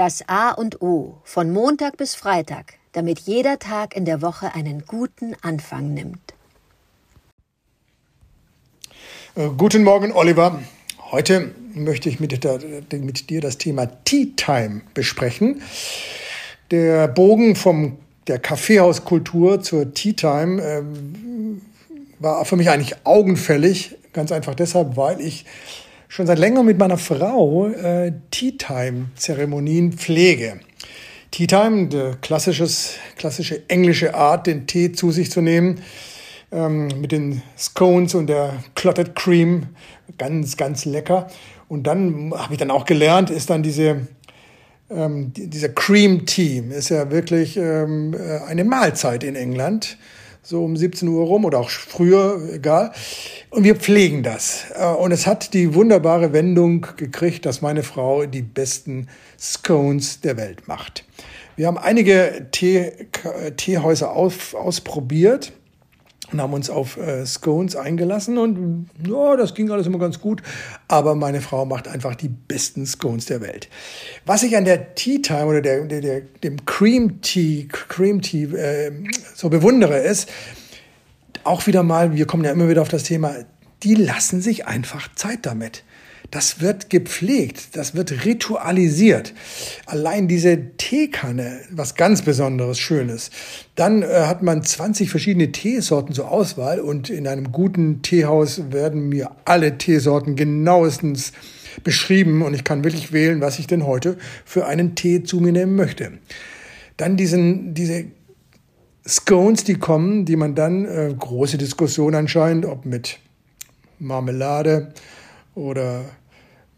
Das A und O von Montag bis Freitag, damit jeder Tag in der Woche einen guten Anfang nimmt. Äh, guten Morgen, Oliver. Heute möchte ich mit, mit dir das Thema Tea Time besprechen. Der Bogen vom der Kaffeehauskultur zur Tea Time äh, war für mich eigentlich augenfällig. Ganz einfach deshalb, weil ich schon seit längerem mit meiner Frau äh, Tea Time Zeremonien pflege. Tea Time, die klassisches, klassische englische Art, den Tee zu sich zu nehmen, ähm, mit den Scones und der Clotted Cream, ganz, ganz lecker. Und dann habe ich dann auch gelernt, ist dann diese ähm, dieser Cream Tea ist ja wirklich ähm, äh, eine Mahlzeit in England, so um 17 Uhr rum oder auch früher, egal. Und wir pflegen das. Äh, und es hat die wunderbare Wendung gekriegt, dass meine Frau die besten Scones der Welt macht. Wir haben einige Tee, Teehäuser aus, ausprobiert und haben uns auf äh, Scones eingelassen und ja, das ging alles immer ganz gut. Aber meine Frau macht einfach die besten Scones der Welt. Was ich an der Tea Time oder der, der, der dem Cream Tea, Cream Tea äh, so bewundere, ist auch wieder mal, wir kommen ja immer wieder auf das Thema, die lassen sich einfach Zeit damit. Das wird gepflegt, das wird ritualisiert. Allein diese Teekanne, was ganz Besonderes, Schönes. Dann äh, hat man 20 verschiedene Teesorten zur Auswahl und in einem guten Teehaus werden mir alle Teesorten genauestens beschrieben und ich kann wirklich wählen, was ich denn heute für einen Tee zu mir nehmen möchte. Dann diesen, diese Scones, die kommen, die man dann, äh, große Diskussion anscheinend, ob mit Marmelade oder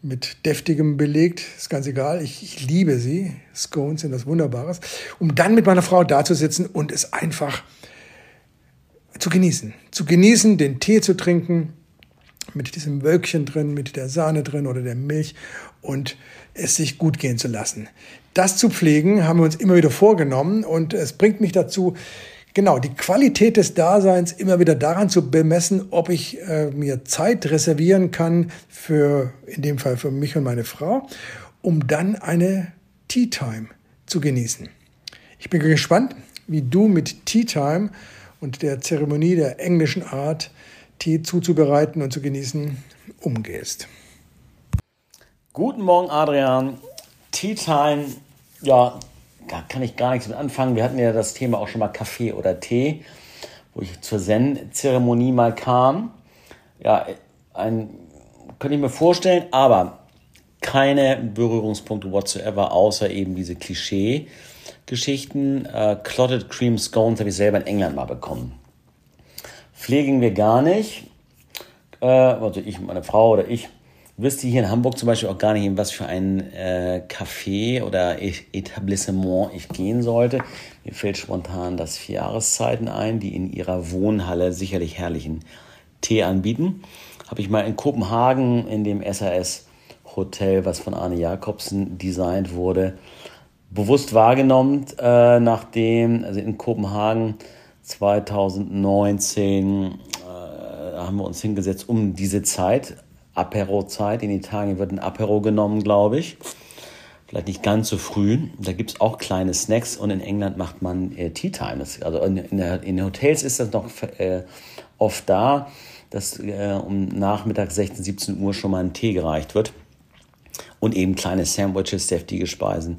mit deftigem belegt, ist ganz egal. Ich, ich liebe sie. Scones sind was Wunderbares. Um dann mit meiner Frau dazusitzen und es einfach zu genießen. Zu genießen, den Tee zu trinken, mit diesem Wölkchen drin, mit der Sahne drin oder der Milch und es sich gut gehen zu lassen. Das zu pflegen haben wir uns immer wieder vorgenommen und es bringt mich dazu, Genau, die Qualität des Daseins immer wieder daran zu bemessen, ob ich äh, mir Zeit reservieren kann für, in dem Fall für mich und meine Frau, um dann eine Tea Time zu genießen. Ich bin gespannt, wie du mit Tea Time und der Zeremonie der englischen Art, Tee zuzubereiten und zu genießen, umgehst. Guten Morgen, Adrian. Tea Time, ja, da kann ich gar nichts mit anfangen. Wir hatten ja das Thema auch schon mal Kaffee oder Tee, wo ich zur Zen-Zeremonie mal kam. Ja, ein, könnte ich mir vorstellen, aber keine Berührungspunkte whatsoever, außer eben diese Klischee-Geschichten. Äh, Clotted Cream Scones habe ich selber in England mal bekommen. Pflegen wir gar nicht. Äh, also ich, meine Frau oder ich wüsste hier in Hamburg zum Beispiel auch gar nicht, in was für ein äh, Café oder e Etablissement ich gehen sollte. Mir fällt spontan das Vier Jahreszeiten ein, die in ihrer Wohnhalle sicherlich herrlichen Tee anbieten. Habe ich mal in Kopenhagen in dem SAS Hotel, was von Arne Jacobsen designt wurde, bewusst wahrgenommen, äh, nachdem, also in Kopenhagen 2019 äh, haben wir uns hingesetzt um diese Zeit, Apero-Zeit. In Italien wird ein Apero genommen, glaube ich. Vielleicht nicht ganz so früh. Da gibt es auch kleine Snacks und in England macht man äh, Tea Time. also in, in, der, in, Hotels ist das noch äh, oft da, dass äh, um Nachmittag 16, 17 Uhr schon mal ein Tee gereicht wird. Und eben kleine Sandwiches, deftige Speisen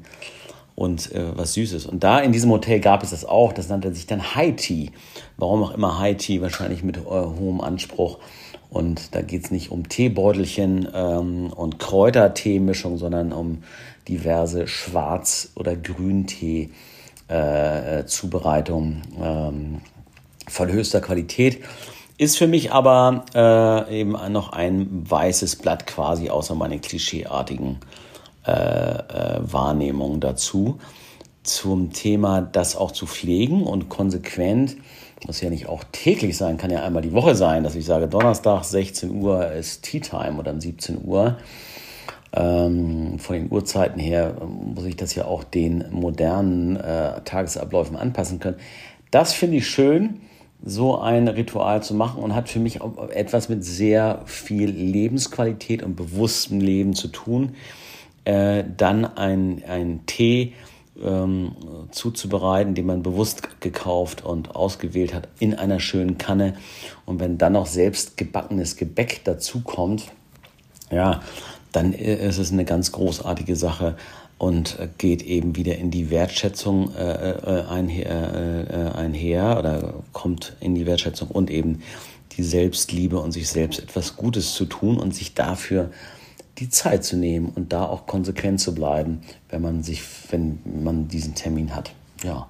und äh, was Süßes. Und da in diesem Hotel gab es das auch. Das nannte sich dann High Tea. Warum auch immer High Tea, wahrscheinlich mit äh, hohem Anspruch. Und da geht es nicht um Teebeutelchen ähm, und Kräuterteemischung, sondern um diverse Schwarz- oder Grüntee-Zubereitungen äh, ähm, von höchster Qualität. Ist für mich aber äh, eben noch ein weißes Blatt quasi, außer meine klischeeartigen äh, äh, Wahrnehmungen dazu. Zum Thema, das auch zu pflegen und konsequent muss ja nicht auch täglich sein, kann ja einmal die Woche sein, dass ich sage, Donnerstag 16 Uhr ist Tea Time oder um 17 Uhr. Ähm, von den Uhrzeiten her muss ich das ja auch den modernen äh, Tagesabläufen anpassen können. Das finde ich schön, so ein Ritual zu machen und hat für mich etwas mit sehr viel Lebensqualität und bewusstem Leben zu tun. äh, dann ein, ein Tee ähm, zuzubereiten, den man bewusst gekauft und ausgewählt hat, in einer schönen Kanne. Und wenn dann noch selbst gebackenes Gebäck dazu kommt, ja, dann ist es eine ganz großartige Sache und geht eben wieder in die Wertschätzung äh, äh einher, äh, einher oder kommt in die Wertschätzung und eben die Selbstliebe und sich selbst etwas Gutes zu tun und sich dafür die Zeit zu nehmen und da auch konsequent zu bleiben, wenn man sich, wenn man diesen Termin hat. Ja.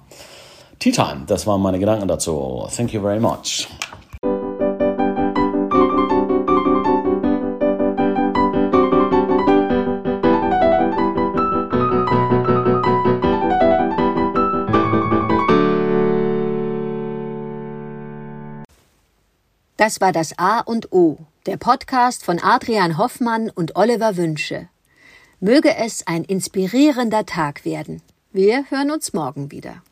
Tea Time, das waren meine Gedanken dazu. Thank you very much. Das war das A und O, der Podcast von Adrian Hoffmann und Oliver Wünsche. Möge es ein inspirierender Tag werden. Wir hören uns morgen wieder.